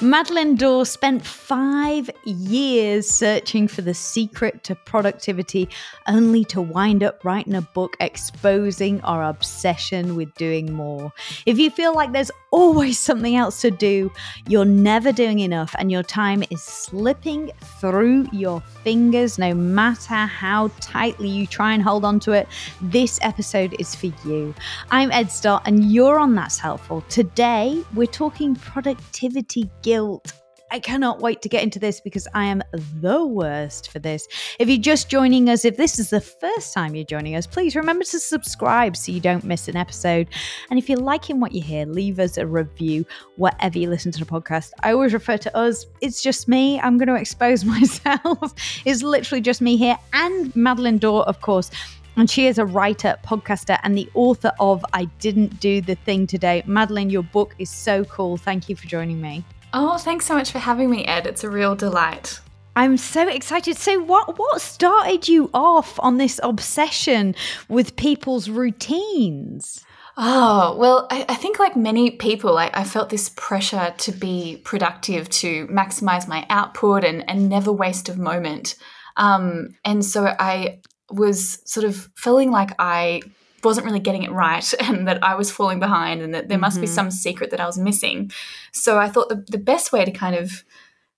Madeleine Dore spent five years searching for the secret to productivity, only to wind up writing a book exposing our obsession with doing more. If you feel like there's always something else to do, you're never doing enough, and your time is slipping through your fingers, no matter how tightly you try and hold on to it, this episode is for you. I'm Ed Stott, and you're on That's Helpful. Today, we're talking productivity guilt. I cannot wait to get into this because I am the worst for this. If you're just joining us, if this is the first time you're joining us, please remember to subscribe so you don't miss an episode. And if you're liking what you hear, leave us a review wherever you listen to the podcast. I always refer to us, it's just me. I'm going to expose myself. it's literally just me here and Madeleine Dore, of course. And she is a writer, podcaster, and the author of I Didn't Do the Thing Today. Madeleine, your book is so cool. Thank you for joining me. Oh, thanks so much for having me, Ed. It's a real delight. I'm so excited. So what what started you off on this obsession with people's routines? Oh, well, I, I think like many people, I, I, felt this pressure to be productive, to maximize my output and, and never waste a moment. Um, and so I was sort of feeling like I wasn't really getting it right and that I was falling behind and that there must mm-hmm. be some secret that I was missing. So I thought the, the best way to kind of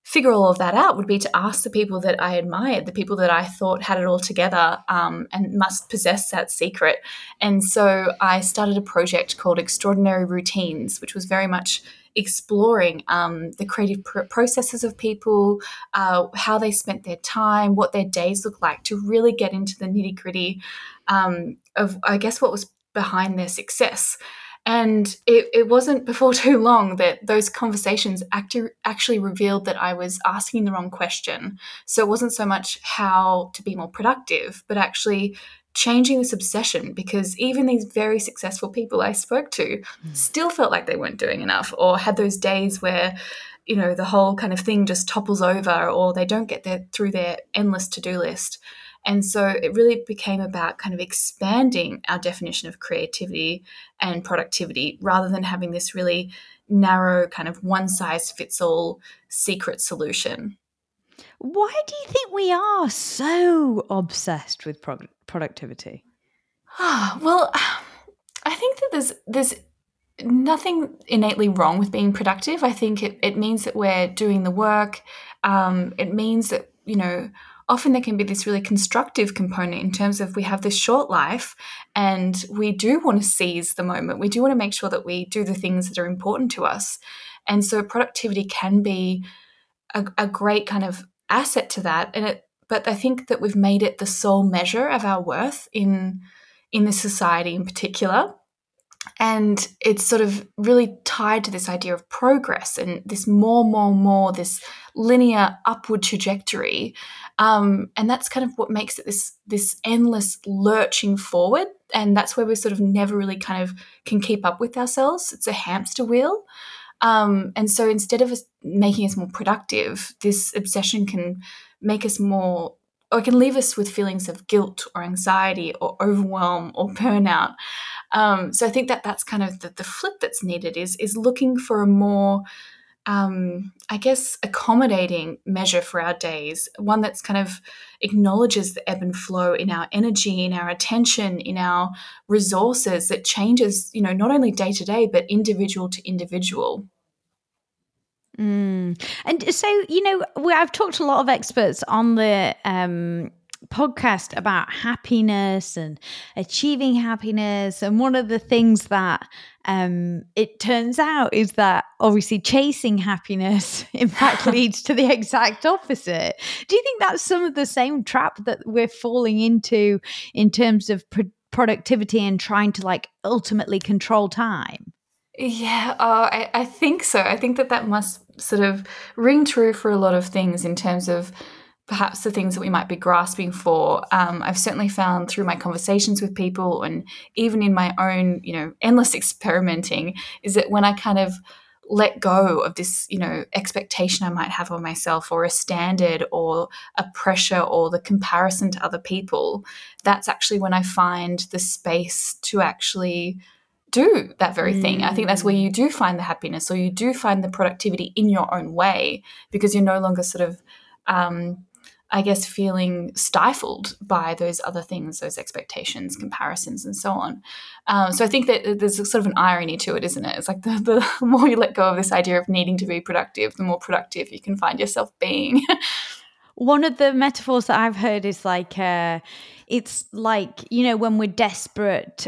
figure all of that out would be to ask the people that I admired, the people that I thought had it all together um, and must possess that secret. And so I started a project called Extraordinary Routines, which was very much exploring um, the creative pr- processes of people, uh, how they spent their time, what their days look like, to really get into the nitty gritty um, of, I guess, what was behind their success. And it, it wasn't before too long that those conversations actu- actually revealed that I was asking the wrong question. So it wasn't so much how to be more productive, but actually changing this obsession because even these very successful people I spoke to mm. still felt like they weren't doing enough or had those days where you know the whole kind of thing just topples over or they don't get their through their endless to-do list and so it really became about kind of expanding our definition of creativity and productivity rather than having this really narrow, kind of one size fits all secret solution. Why do you think we are so obsessed with pro- productivity? well, I think that there's there's nothing innately wrong with being productive. I think it, it means that we're doing the work. Um, it means that, you know, often there can be this really constructive component in terms of we have this short life and we do want to seize the moment. We do want to make sure that we do the things that are important to us. And so productivity can be a, a great kind of asset to that. And it, but I think that we've made it the sole measure of our worth in in this society in particular. And it's sort of really tied to this idea of progress and this more, more, more, this linear upward trajectory. Um, and that's kind of what makes it this this endless lurching forward. And that's where we sort of never really kind of can keep up with ourselves. It's a hamster wheel. Um, and so instead of us making us more productive, this obsession can make us more or it can leave us with feelings of guilt or anxiety or overwhelm or burnout. Um, so I think that that's kind of the, the flip that's needed is is looking for a more um, I guess, accommodating measure for our days, one that's kind of acknowledges the ebb and flow in our energy, in our attention, in our resources that changes, you know, not only day to day, but individual to individual. Mm. And so, you know, I've talked to a lot of experts on the um, podcast about happiness and achieving happiness. And one of the things that um, it turns out is that obviously chasing happiness, in fact, leads to the exact opposite. Do you think that's some of the same trap that we're falling into in terms of pro- productivity and trying to like ultimately control time? Yeah, uh, I, I think so. I think that that must sort of ring true for a lot of things in terms of perhaps the things that we might be grasping for. Um, I've certainly found through my conversations with people and even in my own, you know, endless experimenting, is that when I kind of let go of this, you know, expectation I might have of myself or a standard or a pressure or the comparison to other people, that's actually when I find the space to actually do that very mm. thing. I think that's where you do find the happiness or you do find the productivity in your own way because you're no longer sort of, um, I guess, feeling stifled by those other things, those expectations, comparisons, and so on. Um, so I think that there's sort of an irony to it, isn't it? It's like the, the more you let go of this idea of needing to be productive, the more productive you can find yourself being. One of the metaphors that I've heard is like, uh, it's like, you know, when we're desperate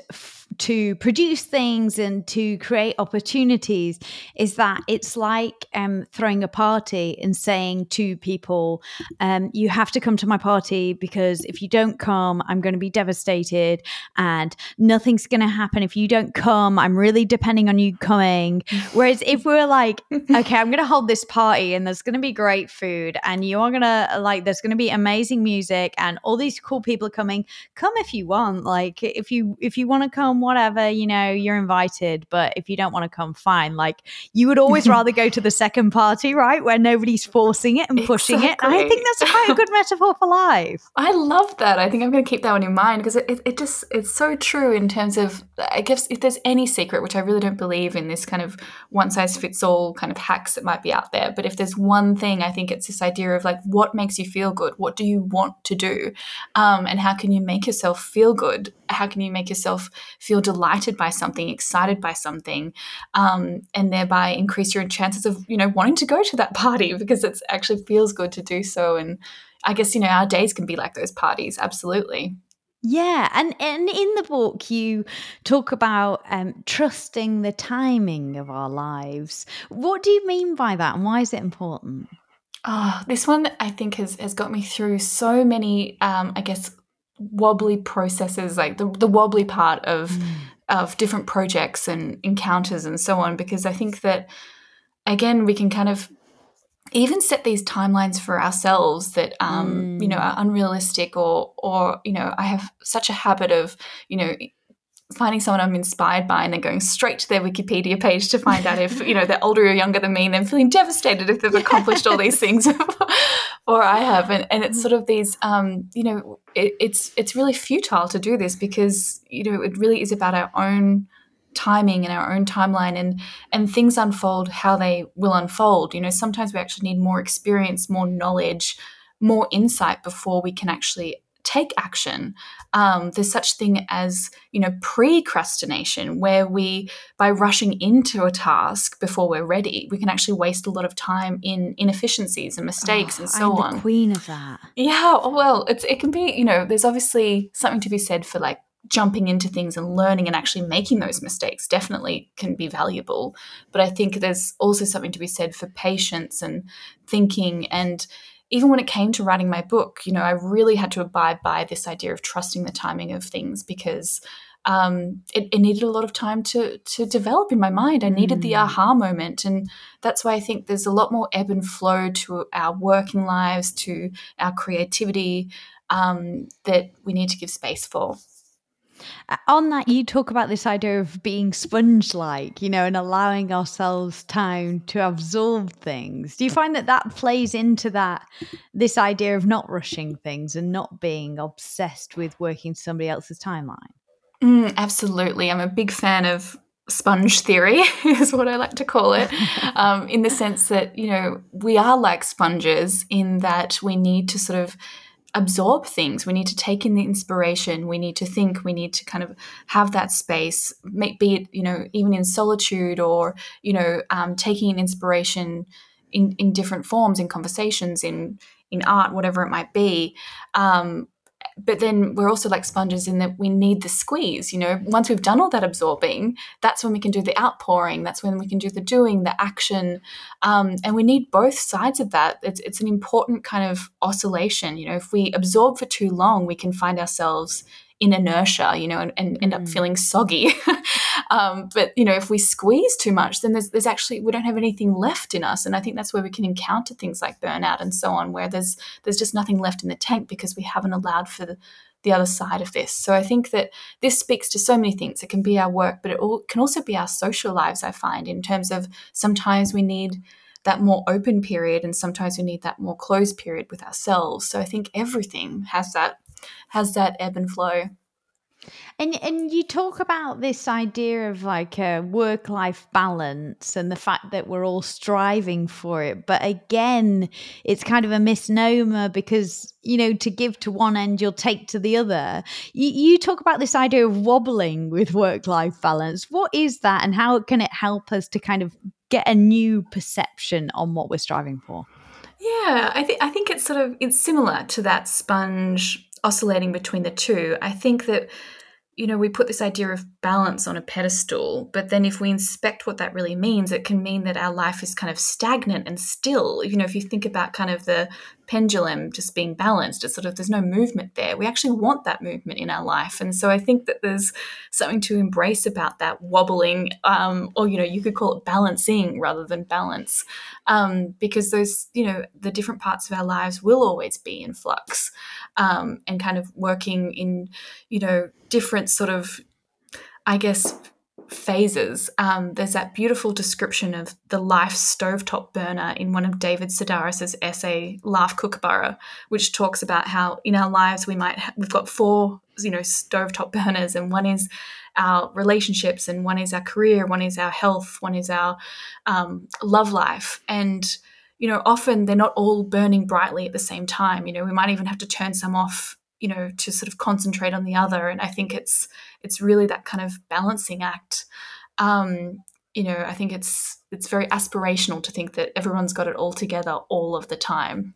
to produce things and to create opportunities is that it's like um, throwing a party and saying to people, um, you have to come to my party because if you don't come, I'm going to be devastated and nothing's going to happen. If you don't come, I'm really depending on you coming. Whereas if we're like, okay, I'm going to hold this party and there's going to be great food and you are going to like, there's going to be amazing music and all these cool people are coming, come if you want. Like, if you, if you want to come, whatever, you know, you're invited. But if you don't want to come, fine. Like you would always rather go to the second party, right? Where nobody's forcing it and pushing exactly. it. And I think that's quite a good metaphor for life. I love that. I think I'm going to keep that one in mind because it, it, it just, it's so true in terms of, I guess, if there's any secret, which I really don't believe in this kind of one size fits all kind of hacks that might be out there. But if there's one thing, I think it's this idea of like, what makes you feel good? What do you want to do? Um, and how can you make yourself feel good? How can you make yourself feel delighted by something, excited by something, um, and thereby increase your chances of you know wanting to go to that party because it actually feels good to do so. And I guess you know our days can be like those parties, absolutely. Yeah, and and in the book you talk about um, trusting the timing of our lives. What do you mean by that, and why is it important? Oh, this one I think has has got me through so many, um, I guess, wobbly processes, like the, the wobbly part of mm. of different projects and encounters and so on. Because I think that again, we can kind of even set these timelines for ourselves that um, mm. you know mm. are unrealistic or or you know I have such a habit of you know finding someone I'm inspired by and then going straight to their Wikipedia page to find out if, you know, they're older or younger than me and then feeling devastated if they've accomplished all these things or I have. And, and it's sort of these, um, you know, it, it's, it's really futile to do this because, you know, it really is about our own timing and our own timeline and and things unfold how they will unfold you know sometimes we actually need more experience more knowledge more insight before we can actually take action. Um, there's such thing as you know precrastination, where we by rushing into a task before we're ready, we can actually waste a lot of time in inefficiencies and mistakes oh, and so I'm on. queen of that. Yeah, well, it's it can be you know there's obviously something to be said for like jumping into things and learning and actually making those mistakes definitely can be valuable. But I think there's also something to be said for patience and thinking and even when it came to writing my book, you know, I really had to abide by this idea of trusting the timing of things because um, it, it, needed a lot of time to to develop in my mind. I needed mm. the aha moment, and that's why I think there's a lot more ebb and flow to our working lives, to our creativity um, that we need to give space for. Uh, on that, you talk about this idea of being sponge like, you know, and allowing ourselves time to absorb things. Do you find that that plays into that, this idea of not rushing things and not being obsessed with working somebody else's timeline? Mm, absolutely. I'm a big fan of sponge theory is what I like to call it, um, in the sense that you know we are like sponges in that we need to sort of absorb things. We need to take in the inspiration. We need to think. We need to kind of have that space, be it, you know, even in solitude or, you know, um, taking in inspiration in, in different forms, in conversations, in in art, whatever it might be. Um, but then we're also like sponges in that we need the squeeze you know once we've done all that absorbing that's when we can do the outpouring that's when we can do the doing the action um, and we need both sides of that it's, it's an important kind of oscillation you know if we absorb for too long we can find ourselves in inertia, you know, and, and end up mm. feeling soggy. um, but you know, if we squeeze too much, then there's there's actually we don't have anything left in us, and I think that's where we can encounter things like burnout and so on, where there's there's just nothing left in the tank because we haven't allowed for the the other side of this. So I think that this speaks to so many things. It can be our work, but it all, can also be our social lives. I find in terms of sometimes we need that more open period and sometimes we need that more closed period with ourselves. So I think everything has that has that ebb and flow. And and you talk about this idea of like a work life balance and the fact that we're all striving for it, but again, it's kind of a misnomer because you know to give to one end, you'll take to the other. You, you talk about this idea of wobbling with work life balance. What is that, and how can it help us to kind of get a new perception on what we're striving for? Yeah, I think I think it's sort of it's similar to that sponge oscillating between the two. I think that you know, we put this idea of balance on a pedestal, but then if we inspect what that really means, it can mean that our life is kind of stagnant and still. You know, if you think about kind of the pendulum just being balanced, it's sort of there's no movement there. We actually want that movement in our life. And so I think that there's something to embrace about that wobbling, um, or, you know, you could call it balancing rather than balance, um, because those, you know, the different parts of our lives will always be in flux um, and kind of working in, you know, different sort of, I guess, phases. Um, there's that beautiful description of the life stovetop burner in one of David Sedaris's essay, Laugh Kookaburra, which talks about how in our lives we might ha- we've got four you know stovetop burners, and one is our relationships, and one is our career, one is our health, one is our um, love life, and you know often they're not all burning brightly at the same time. You know we might even have to turn some off you know to sort of concentrate on the other and i think it's it's really that kind of balancing act um you know i think it's it's very aspirational to think that everyone's got it all together all of the time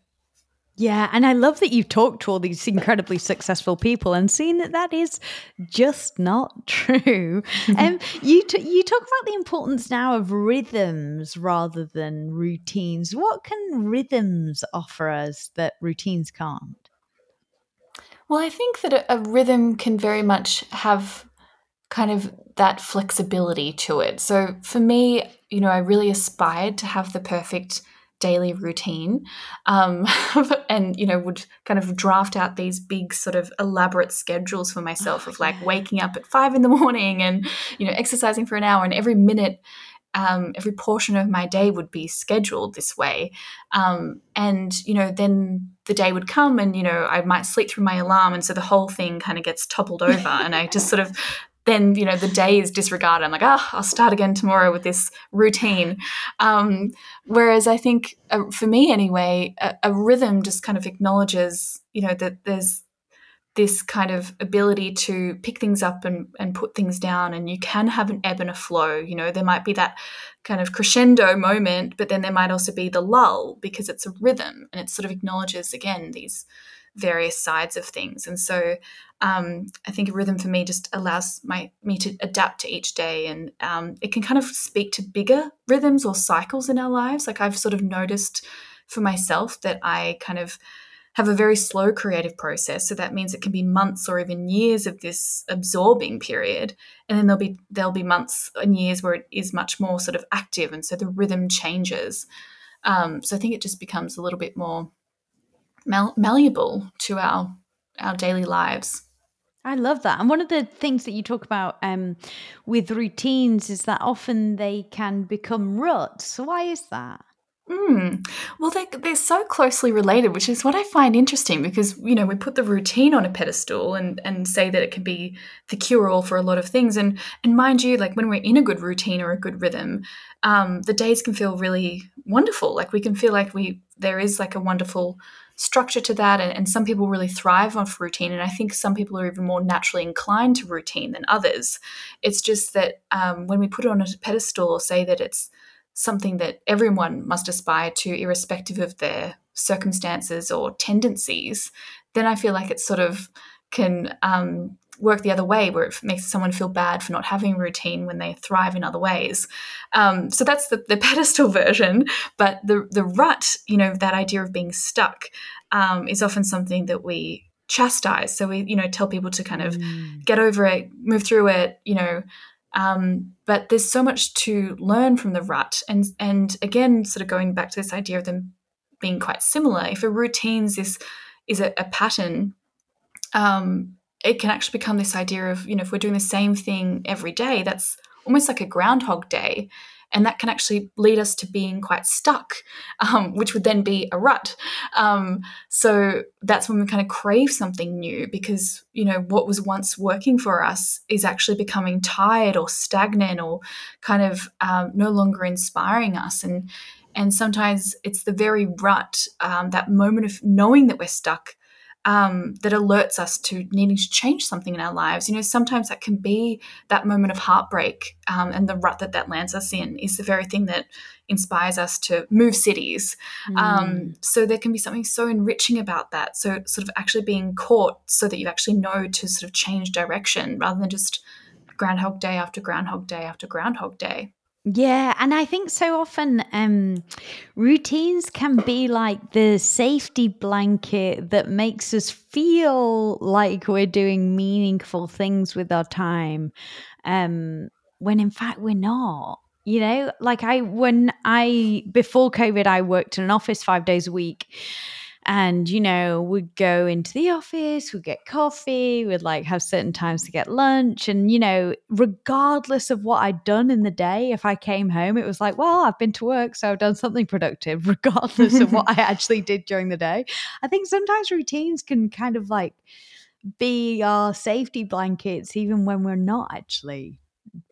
yeah, and I love that you've talked to all these incredibly successful people and seen that that is just not true. And um, you t- you talk about the importance now of rhythms rather than routines. What can rhythms offer us that routines can't? Well, I think that a, a rhythm can very much have kind of that flexibility to it. So for me, you know, I really aspired to have the perfect daily routine um, and you know would kind of draft out these big sort of elaborate schedules for myself oh, of like yeah. waking up at five in the morning and you know exercising for an hour and every minute um, every portion of my day would be scheduled this way. Um, and, you know, then the day would come and, you know, I might sleep through my alarm. And so the whole thing kind of gets toppled over. and I just sort of, then, you know, the day is disregarded. I'm like, ah, oh, I'll start again tomorrow with this routine. Um, whereas I think, uh, for me anyway, a, a rhythm just kind of acknowledges, you know, that there's, this kind of ability to pick things up and, and put things down and you can have an ebb and a flow. You know there might be that kind of crescendo moment but then there might also be the lull because it's a rhythm and it sort of acknowledges again these various sides of things. And so um, i think a rhythm for me just allows my me to adapt to each day and um, it can kind of speak to bigger rhythms or cycles in our lives. Like i've sort of noticed for myself that i kind of have a very slow creative process. So that means it can be months or even years of this absorbing period. And then there'll be there'll be months and years where it is much more sort of active, and so the rhythm changes. Um, so I think it just becomes a little bit more mal- malleable to our our daily lives. I love that. And one of the things that you talk about um, with routines is that often they can become ruts. Why is that? Mm. Well, they, they're so closely related, which is what I find interesting because, you know, we put the routine on a pedestal and, and say that it can be the cure all for a lot of things. And, and mind you, like when we're in a good routine or a good rhythm, um, the days can feel really wonderful. Like we can feel like we, there is like a wonderful structure to that. And, and some people really thrive off routine. And I think some people are even more naturally inclined to routine than others. It's just that um, when we put it on a pedestal or say that it's, something that everyone must aspire to, irrespective of their circumstances or tendencies, then I feel like it sort of can um, work the other way, where it makes someone feel bad for not having a routine when they thrive in other ways. Um, so that's the, the, pedestal version. But the the rut, you know, that idea of being stuck, um, is often something that we chastise. So we, you know, tell people to kind of mm. get over it, move through it, you know, um, but there's so much to learn from the rut. And, and again, sort of going back to this idea of them being quite similar, if a routine is, is a, a pattern, um, it can actually become this idea of, you know, if we're doing the same thing every day, that's almost like a groundhog day. And that can actually lead us to being quite stuck, um, which would then be a rut. Um, so that's when we kind of crave something new because you know what was once working for us is actually becoming tired or stagnant or kind of um, no longer inspiring us and and sometimes it's the very rut, um, that moment of knowing that we're stuck, um, that alerts us to needing to change something in our lives. You know, sometimes that can be that moment of heartbreak, um, and the rut that that lands us in is the very thing that inspires us to move cities. Mm. so there can be something so enriching about that. So sort of actually being caught, so that you actually know to sort of change direction rather than just Groundhog Day after Groundhog Day after Groundhog Day. Yeah, and I think so often um, routines can be like the safety blanket that makes us feel like we're doing meaningful things with our time, um, when in fact we're not. You know, like I when I before COVID, I worked in an office five days a week and you know we'd go into the office we'd get coffee we'd like have certain times to get lunch and you know regardless of what i'd done in the day if i came home it was like well i've been to work so i've done something productive regardless of what i actually did during the day i think sometimes routines can kind of like be our safety blankets even when we're not actually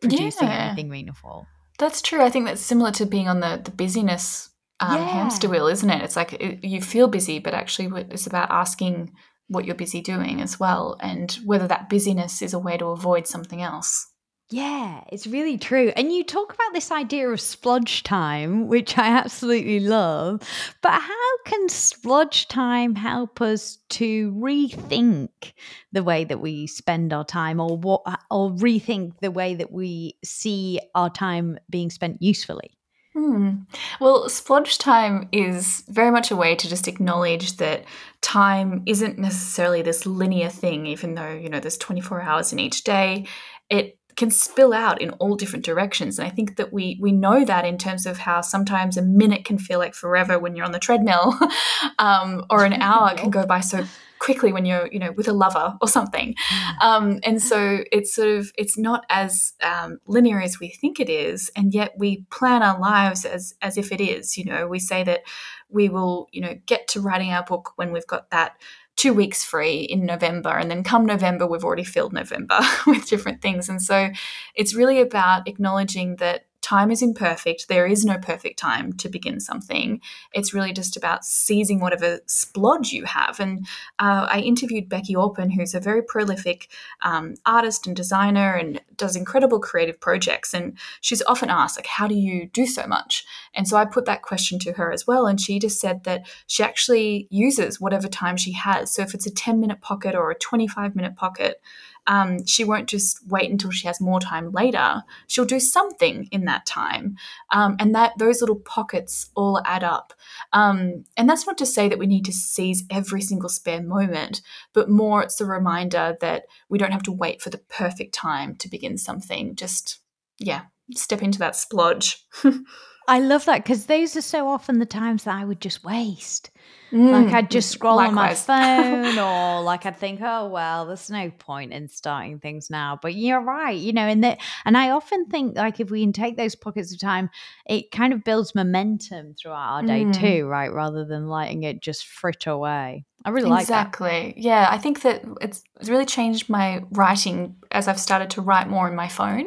producing yeah. anything meaningful that's true i think that's similar to being on the the busyness um, yeah. hamster wheel, isn't it? It's like it, you feel busy, but actually, it's about asking what you're busy doing as well, and whether that busyness is a way to avoid something else. Yeah, it's really true. And you talk about this idea of splodge time, which I absolutely love. But how can splodge time help us to rethink the way that we spend our time or what or rethink the way that we see our time being spent usefully? Hmm. Well, splodge time is very much a way to just acknowledge that time isn't necessarily this linear thing, even though, you know, there's 24 hours in each day. It can spill out in all different directions. And I think that we we know that in terms of how sometimes a minute can feel like forever when you're on the treadmill, um, or an hour can go by so quickly when you're you know with a lover or something mm. um, and so it's sort of it's not as um, linear as we think it is and yet we plan our lives as as if it is you know we say that we will you know get to writing our book when we've got that two weeks free in November. And then come November, we've already filled November with different things. And so it's really about acknowledging that time is imperfect. There is no perfect time to begin something. It's really just about seizing whatever splodge you have. And uh, I interviewed Beci Orpin, who's a very prolific um, artist and designer and does incredible creative projects. And she's often asked, like, how do you do so much? And so I put that question to her as well. And she just said that she actually uses whatever time she has. So if it's a 10 minute pocket or a 25 minute pocket, um, she won't just wait until she has more time later. She'll do something in that time, um, and that those little pockets all add up. Um, and that's not to say that we need to seize every single spare moment, but more it's a reminder that we don't have to wait for the perfect time to begin something. Just yeah, step into that splodge. I love that because those are so often the times that I would just waste. Mm, like I'd just scroll likewise. on my phone or like I'd think, oh well, there's no point in starting things now. But you're right, you know, and that and I often think like if we can take those pockets of time, it kind of builds momentum throughout our day mm. too, right? Rather than letting it just frit away. I really like exactly. Yeah, I think that it's really changed my writing as I've started to write more in my phone,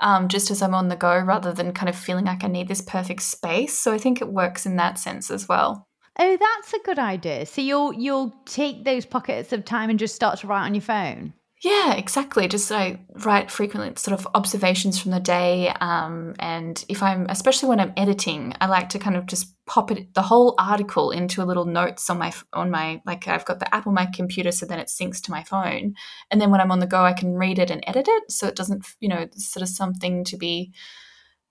um, just as I'm on the go, rather than kind of feeling like I need this perfect space. So I think it works in that sense as well. Oh, that's a good idea. So you'll you'll take those pockets of time and just start to write on your phone. Yeah, exactly. Just I write frequently sort of observations from the day, um, and if I'm especially when I'm editing, I like to kind of just pop it the whole article into a little notes on my on my like I've got the app on my computer, so then it syncs to my phone, and then when I'm on the go, I can read it and edit it, so it doesn't you know sort of something to be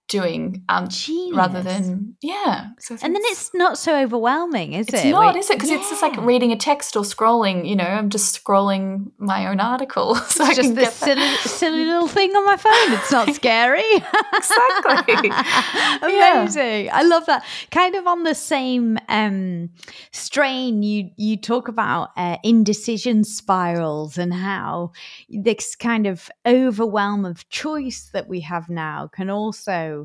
doing um, rather than yeah so and then it's not so overwhelming is it? it's it? not Wait, is it? Because yeah. it's just like reading a text or scrolling you know i'm just scrolling my own article so it's I just this silly, silly little thing on my phone. It's not scary. Exactly. Amazing. Yeah. i love that. Kind of on the same um, strain you you talk about uh, indecision spirals and how this kind of overwhelm of choice that we have now can also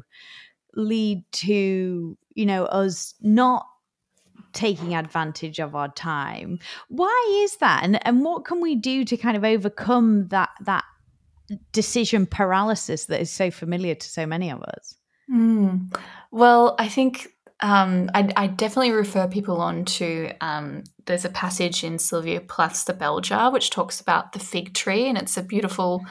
lead to, you know, us not taking advantage of our time. Why is that? And and what can we do to kind of overcome that that decision paralysis that is so familiar to so many of us? Mm. Well, I think um, I, I, definitely refer people on to um, there's a passage in Sylvia Plath's The Bell Jar, which talks about the fig tree, and it's a beautiful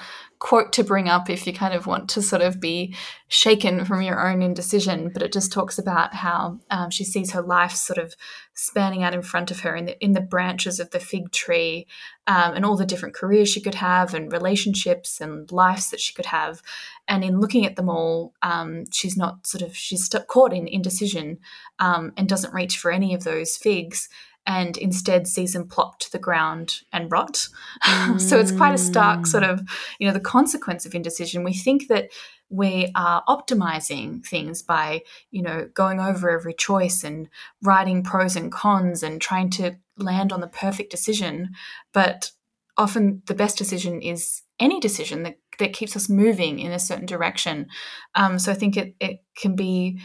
quote to bring up if you kind of want to sort of be shaken from your own indecision. But it just talks about how um, she sees her life sort of spanning out in front of her in the in the branches of the fig tree, um, and all the different careers she could have, and relationships and lives that she could have. And in looking at them all, um, she's not sort of she's caught in indecision um, and doesn't reach for any of those figs and instead sees them plop to the ground and rot. Mm. so it's quite a stark sort of, you know, the consequence of indecision. We think that we are optimizing things by, you know, going over every choice and writing pros and cons and trying to land on the perfect decision. But often the best decision is any decision that, that keeps us moving in a certain direction. Um, so I think it, it can be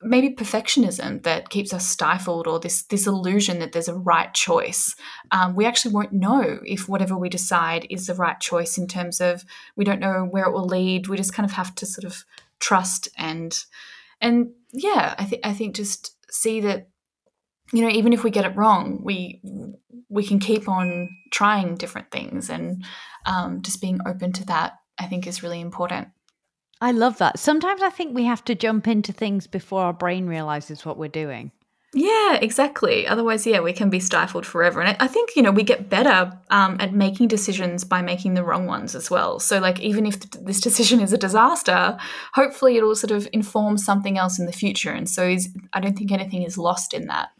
maybe perfectionism that keeps us stifled or this this illusion that there's a right choice. Um, we actually won't know if whatever we decide is the right choice in terms of we don't know where it will lead. We just kind of have to sort of trust and and yeah i think i think just see that you know even if we get it wrong we we can keep on trying different things and um, just being open to that i think is really important I love that. Sometimes I think we have to jump into things before our brain realizes what we're doing. Yeah, exactly. Otherwise, yeah, we can be stifled forever. And I think, you know, we get better um, at making decisions by making the wrong ones as well. So, like, even if this decision is a disaster, hopefully it'll sort of inform something else in the future. And so, is, I don't think anything is lost in that.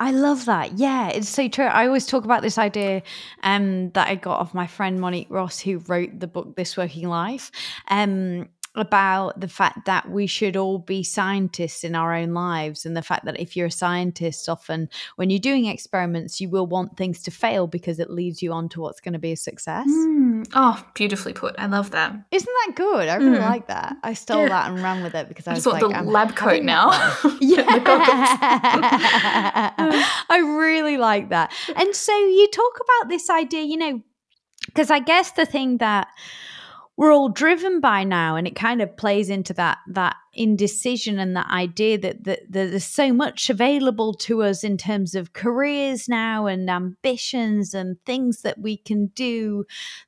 I love that. Yeah, it's so true. I always talk about this idea um, that I got of my friend Monique Ross, who wrote the book This Working Life. Um, about the fact that we should all be scientists in our own lives and the fact that if you're a scientist often when you're doing experiments you will want things to fail because it leads you on to what's going to be a success. Mm. oh beautifully put. I love that. Isn't that good? I really mm. like that. I stole yeah. that and ran with it because i, I just want like, the I'm lab coat now. yeah i really like that. And so you talk about this idea you know because i guess the thing that we're all driven by now and it kind of plays into that that indecision and that idea that, that, that there's so much available to us in terms of careers now and ambitions and things that we can do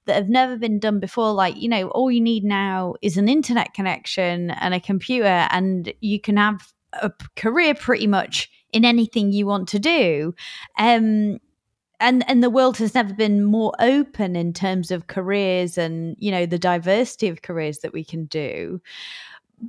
that have never been done before. Like you know all you need now is an internet connection and a computer and you can have a career pretty much in anything you want to do. Um and and the world has never been more open in terms of careers and you know the diversity of careers that we can do.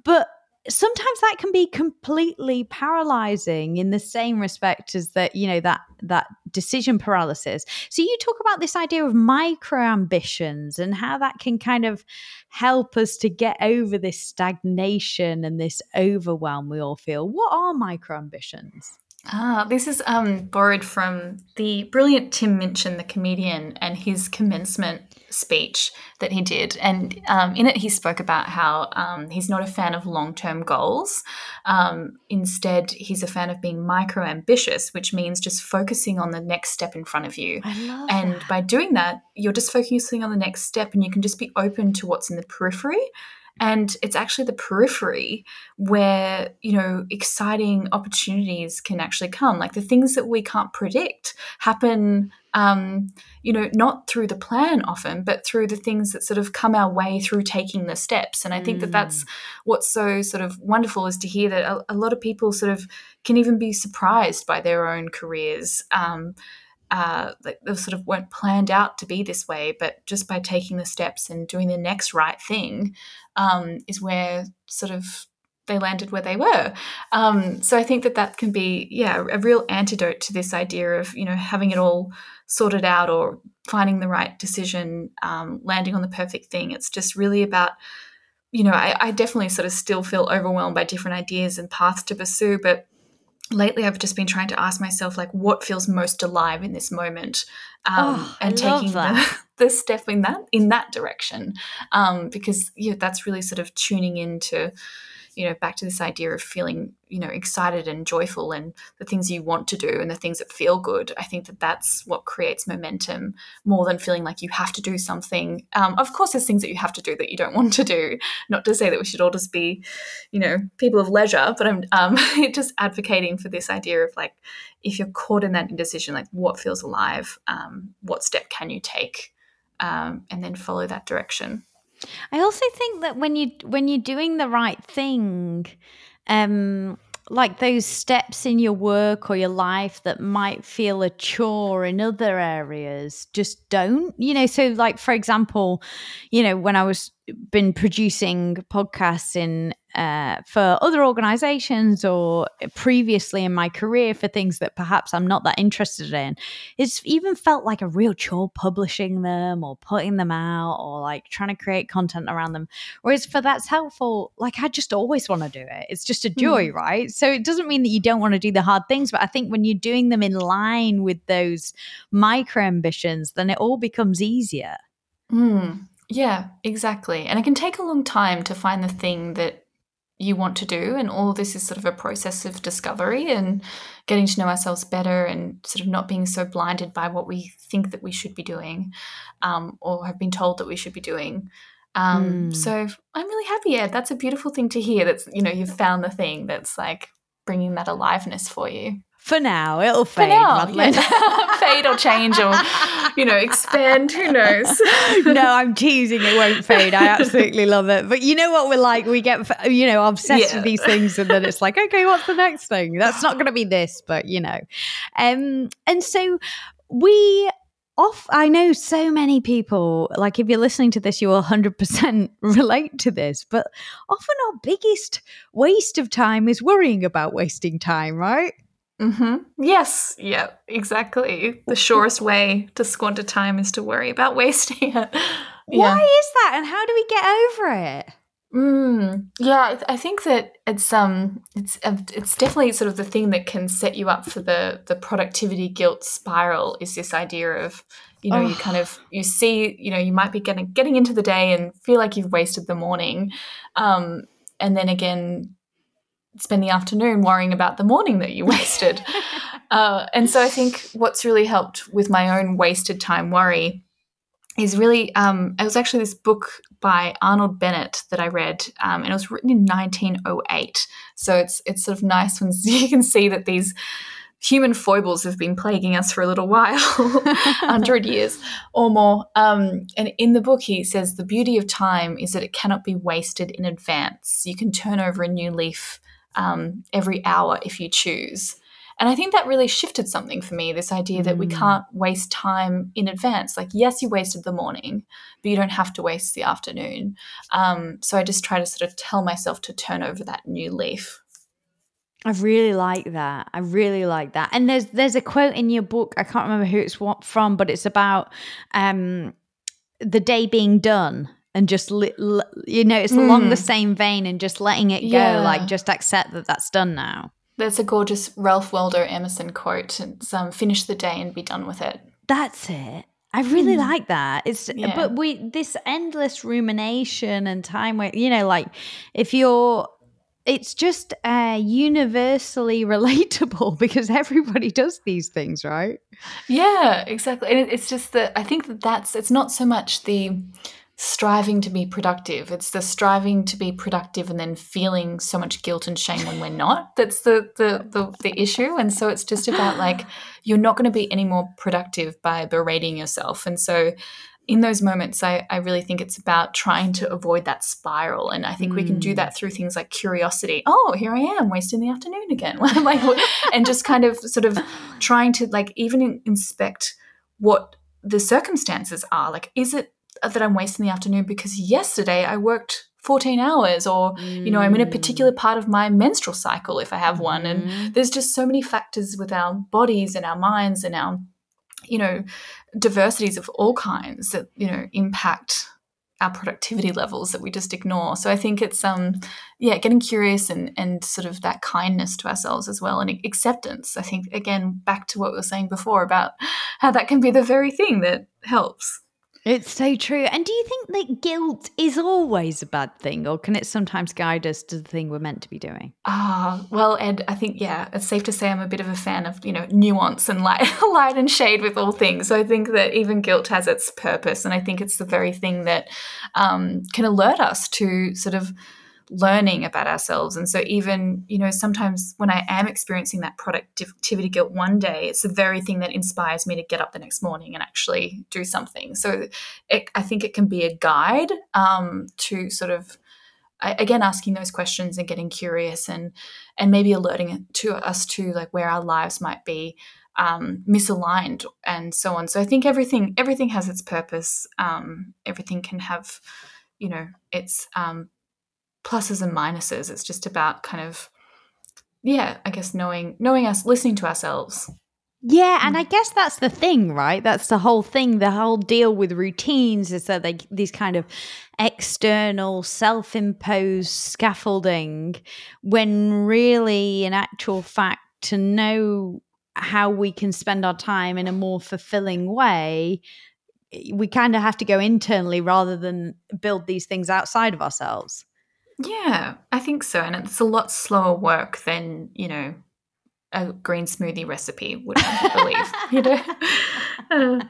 But sometimes that can be completely paralyzing in the same respect as that you know that that decision paralysis. So you talk about this idea of micro ambitions and how that can kind of help us to get over this stagnation and this overwhelm we all feel. What are micro ambitions Ah, this is um, borrowed from the brilliant Tim Minchin, the comedian, and his commencement speech that he did. And um, in it, he spoke about how um, he's not a fan of long term goals. Um, instead, he's a fan of being micro ambitious, which means just focusing on the next step in front of you. and that. by doing that, you're just focusing on the next step and you can just be open to what's in the periphery and it's actually the periphery where you know exciting opportunities can actually come like the things that we can't predict happen um, you know not through the plan often but through the things that sort of come our way through taking the steps and i think mm. that that's what's so sort of wonderful is to hear that a, a, lot of people sort of can even be surprised by their own careers um, uh, they sort of weren't planned out to be this way, but just by taking the steps and doing the next right thing um, is where sort of they landed where they were. Um, so I think that that can be, yeah, a real antidote to this idea of you know having it all sorted out or finding the right decision, um, landing on the perfect thing. It's just really about you know I, I definitely sort of still feel overwhelmed by different ideas and paths to pursue, but lately I've just been trying to ask myself like what feels most alive in this moment um, oh, and taking the, the step in that in that direction um, because yeah that's really sort of tuning into you know back to this idea of feeling you know excited and joyful and the things you want to do and the things that feel good. I think that that's what creates momentum more than feeling like you have to do something. Um, of course there's things that you have to do that you don't want to do. Not to say that we should all just be you know people of leisure but i'm um, just advocating for this idea of like if you're caught in that indecision like what feels alive? Um, what step can you take? Um, and then follow that direction I also think that when you when you're doing the right thing, um, like those steps in your work or your life that might feel a chore in other areas, just don't. You know, so like for example, you know, when I was been producing podcasts in uh, for other organizations or previously in my career for things that perhaps I'm not that interested in, it's even felt like a real chore publishing them or putting them out or like trying to create content around them. Whereas for that's helpful, like I just always want to do it. It's just a joy, mm. right? So it doesn't mean that you don't want to do the hard things, but I think when you're doing them in line with those micro ambitions, then it all becomes easier. Mm. Yeah, exactly. And it can take a long time to find the thing that you want to do. And all this is sort of a process of discovery and getting to know ourselves better and sort of not being so blinded by what we think that we should be doing um, or have been told that we should be doing. Um, mm. So I'm really happy. Yeah, that's a beautiful thing to hear. That's, you know, you've found the thing that's like bringing that aliveness for you. For now, it'll fade, now, yeah. fade or change or, you know, expand. Who knows? no, I'm teasing. It won't fade. I absolutely love it. But you know what we're like? We get, you know, obsessed yeah. with these things, and then it's like, okay, what's the next thing? That's not going to be this, but you know. Um, and so we off i know so many people like if you're listening to this you will 100% relate to this but often our biggest waste of time is worrying about wasting time right Mm-hmm. Yes. Yeah. Exactly. The surest way to squander time is to worry about wasting it. Why is that, and how do we get over it? Mm, yeah, I think that it's um it's uh, it's definitely sort of the thing that can set you up for the the productivity guilt spiral is this idea of you know oh. you kind of you see you know you might be getting getting into the day and feel like you've wasted the morning um and then again spend the afternoon worrying about the morning that you wasted. uh, and so I think what's really helped with my own wasted time worry is really um, it was actually this book by Arnold Bennett that I read, um, and it was written in 1908. So it's it's sort of nice when you can see that these human foibles have been plaguing us for a little while, hundred years or more. Um, and in the book, he says the beauty of time is that it cannot be wasted in advance. You can turn over a new leaf um, every hour if you choose. And I think that really shifted something for me this idea that we mm. can't waste time in advance. Like, yes, you wasted the morning, but you don't have to waste the afternoon. Um, so I just try to sort of tell myself to turn over that new leaf. I really like that. I really like that. And there's there's a quote in your book. I can't remember who it's from, but it's about um, the day being done and just li- li- you know it's mm. along the hmm. same vein and just letting it go yeah. like just accept that that's done now that's a gorgeous ralph waldo emerson quote it's um, finish the day and be done with it that's it I really mm. like that. It's yeah. but we this endless rumination and time where you know like if you're it's just uh, universally relatable because everybody does these things, right? Yeah, exactly. And it's just that I think that that's it's not so much the striving to be productive. It's the striving to be productive and then feeling so much guilt and shame when we're not. That's the the the, the issue. And so it's just about like you're not going to be any more productive by berating yourself. And so in those moments, I, I really think it's about trying to avoid that spiral. And I think mm. we can do mm. that through things like curiosity. Oh, here I am wasting the afternoon again. like, and just kind of sort of trying to like even inspect what the circumstances are. Like, is it that I'm wasting the afternoon because yesterday I worked 14 hours or mm. you know i'm in a particular part of my menstrual cycle if i have one and mm-hmm. there's just so many factors with our bodies and our minds and our you know diversities of all kinds that you know impact our productivity levels that we just ignore so i think it's um yeah getting curious and and sort of that kindness to ourselves as well and acceptance i think again back to what we were saying before about how that can be the very thing that helps It's so true. And do you think that guilt is always a bad thing, or can it sometimes guide us to the thing we're meant to be doing? Ah, well, Ed, I think yeah, it's safe to say I'm a bit of a fan of you know nuance and light, light and shade with all things. So I think that even guilt has its purpose, and I think it's the very thing that um, can alert us to sort of learning about ourselves. And so, even, you know, sometimes when I am experiencing that productivity guilt one day, it's the very thing that inspires me to get up the next morning and actually do something. So, it, I think it can be a guide um, to sort of again asking those questions and getting curious and and maybe alerting to us to like where our lives might be um, misaligned and so on so i think everything everything has its purpose um, everything can have you know its um, pluses and minuses. It's just about kind of yeah, I guess knowing knowing us, listening to ourselves. Yeah, and mm. I guess that's the thing, right? That's the whole thing. The whole deal with routines is that they these kind of external, self-imposed scaffolding when really in actual fact to know how we can spend our time in a more fulfilling way, we kind of have to go internally rather than build these things outside of ourselves. Yeah, I think so. And it's a lot slower work than, you know, a green smoothie recipe would believe, you know.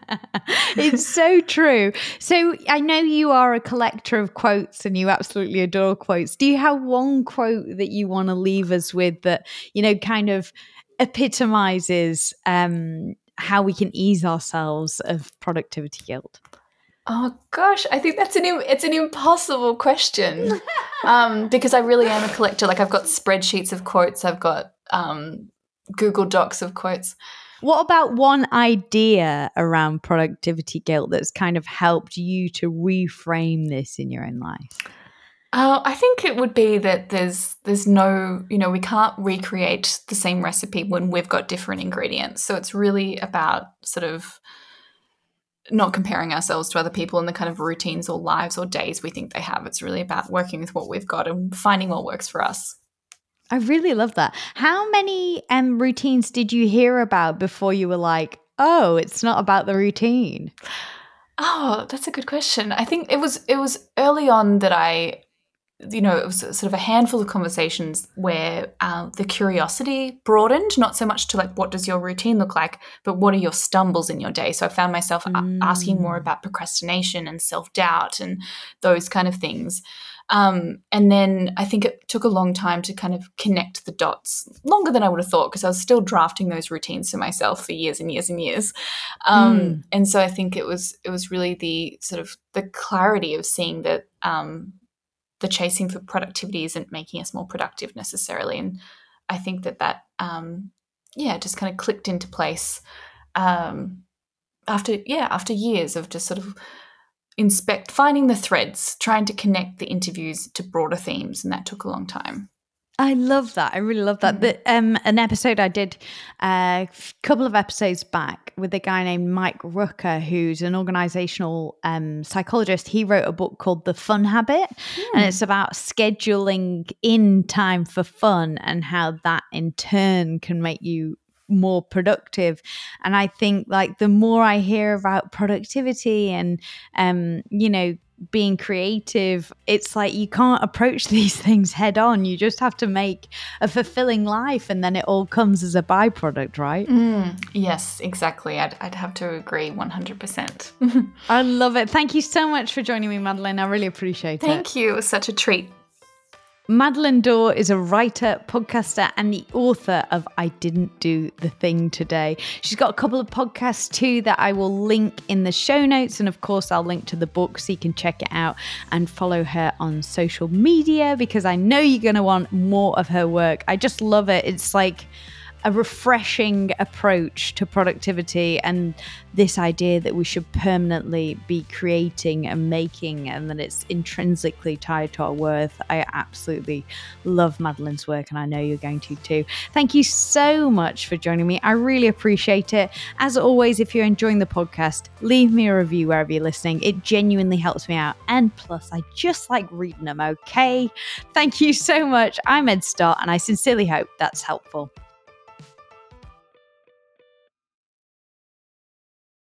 it's so true. So I know you are a collector of quotes and you absolutely adore quotes. Do you have one quote that you want to leave us with that, you know, kind of epitomizes um, how we can ease ourselves of productivity guilt? Oh gosh, I think that's an it's an impossible question um, because I really am a collector. Like I've got spreadsheets of quotes, I've got um, Google Docs of quotes. What about one idea around productivity guilt that's kind of helped you to reframe this in your own life? Uh, I think it would be that there's there's no you know we can't recreate the same recipe when we've got different ingredients. So it's really about sort of not comparing ourselves to other people and the kind of routines or lives or days we think they have. It's really about working with what we've got and finding what works for us. I really love that. How many um, routines did you hear about before you were like, oh, it's not about the routine? Oh, that's a good question. I think it was it was early on that I you know, it was sort of a handful of conversations where uh, the curiosity broadened, not so much to like, what does your routine look like, but what are your stumbles in your day? So I found myself mm. asking more about procrastination and self doubt and those kind of things. Um, and then I think it took a long time to kind of connect the dots, longer than I would have thought, because I was still drafting those routines for myself for years and years and years. Um, mm. And so I think it was it was really the sort of the clarity of seeing that um, the chasing for productivity isn't making us more productive necessarily. And I think that that, um, yeah, just kind of clicked into place um, after, yeah, after years of just sort of inspect, finding the threads, trying to connect the interviews to broader themes. And that took a long time. I love that. I really love that. Mm. um, an episode I did a uh, couple of episodes back with a guy named Mike Rucker, who's an organizational um, psychologist. He wrote a book called The Fun Habit, mm. and it's about scheduling in time for fun and how that in turn can make you more productive and i think like the more i hear about productivity and um you know being creative, it's like you can't approach these things head on. You just have to make a fulfilling life and then it all comes as a byproduct, right? Mm, yes, exactly. I'd, I'd have to agree 100%. I love it. Thank you so much for joining me, Madeleine. I really appreciate Thank it. Thank you. It was such a treat. Madeleine Dore is a writer, podcaster, and the author of I Didn't Do the Thing Today. She's got a couple of podcasts too that I will link in the show notes. And of course, I'll link to the book so you can check it out and follow her on social media because I know you're going to want more of her work. I just love it. It's like, a refreshing approach to productivity and this idea that we should permanently be creating and making and that it's intrinsically tied to our worth. I absolutely love Madeleine's work and I know you're going to too. Thank you so much for joining me. I really appreciate it. As always, if you're enjoying the podcast, leave me a review wherever you're listening. It genuinely helps me out. And plus, I just like reading them, okay? Thank you so much. I'm Ed Stott and I sincerely hope that's helpful.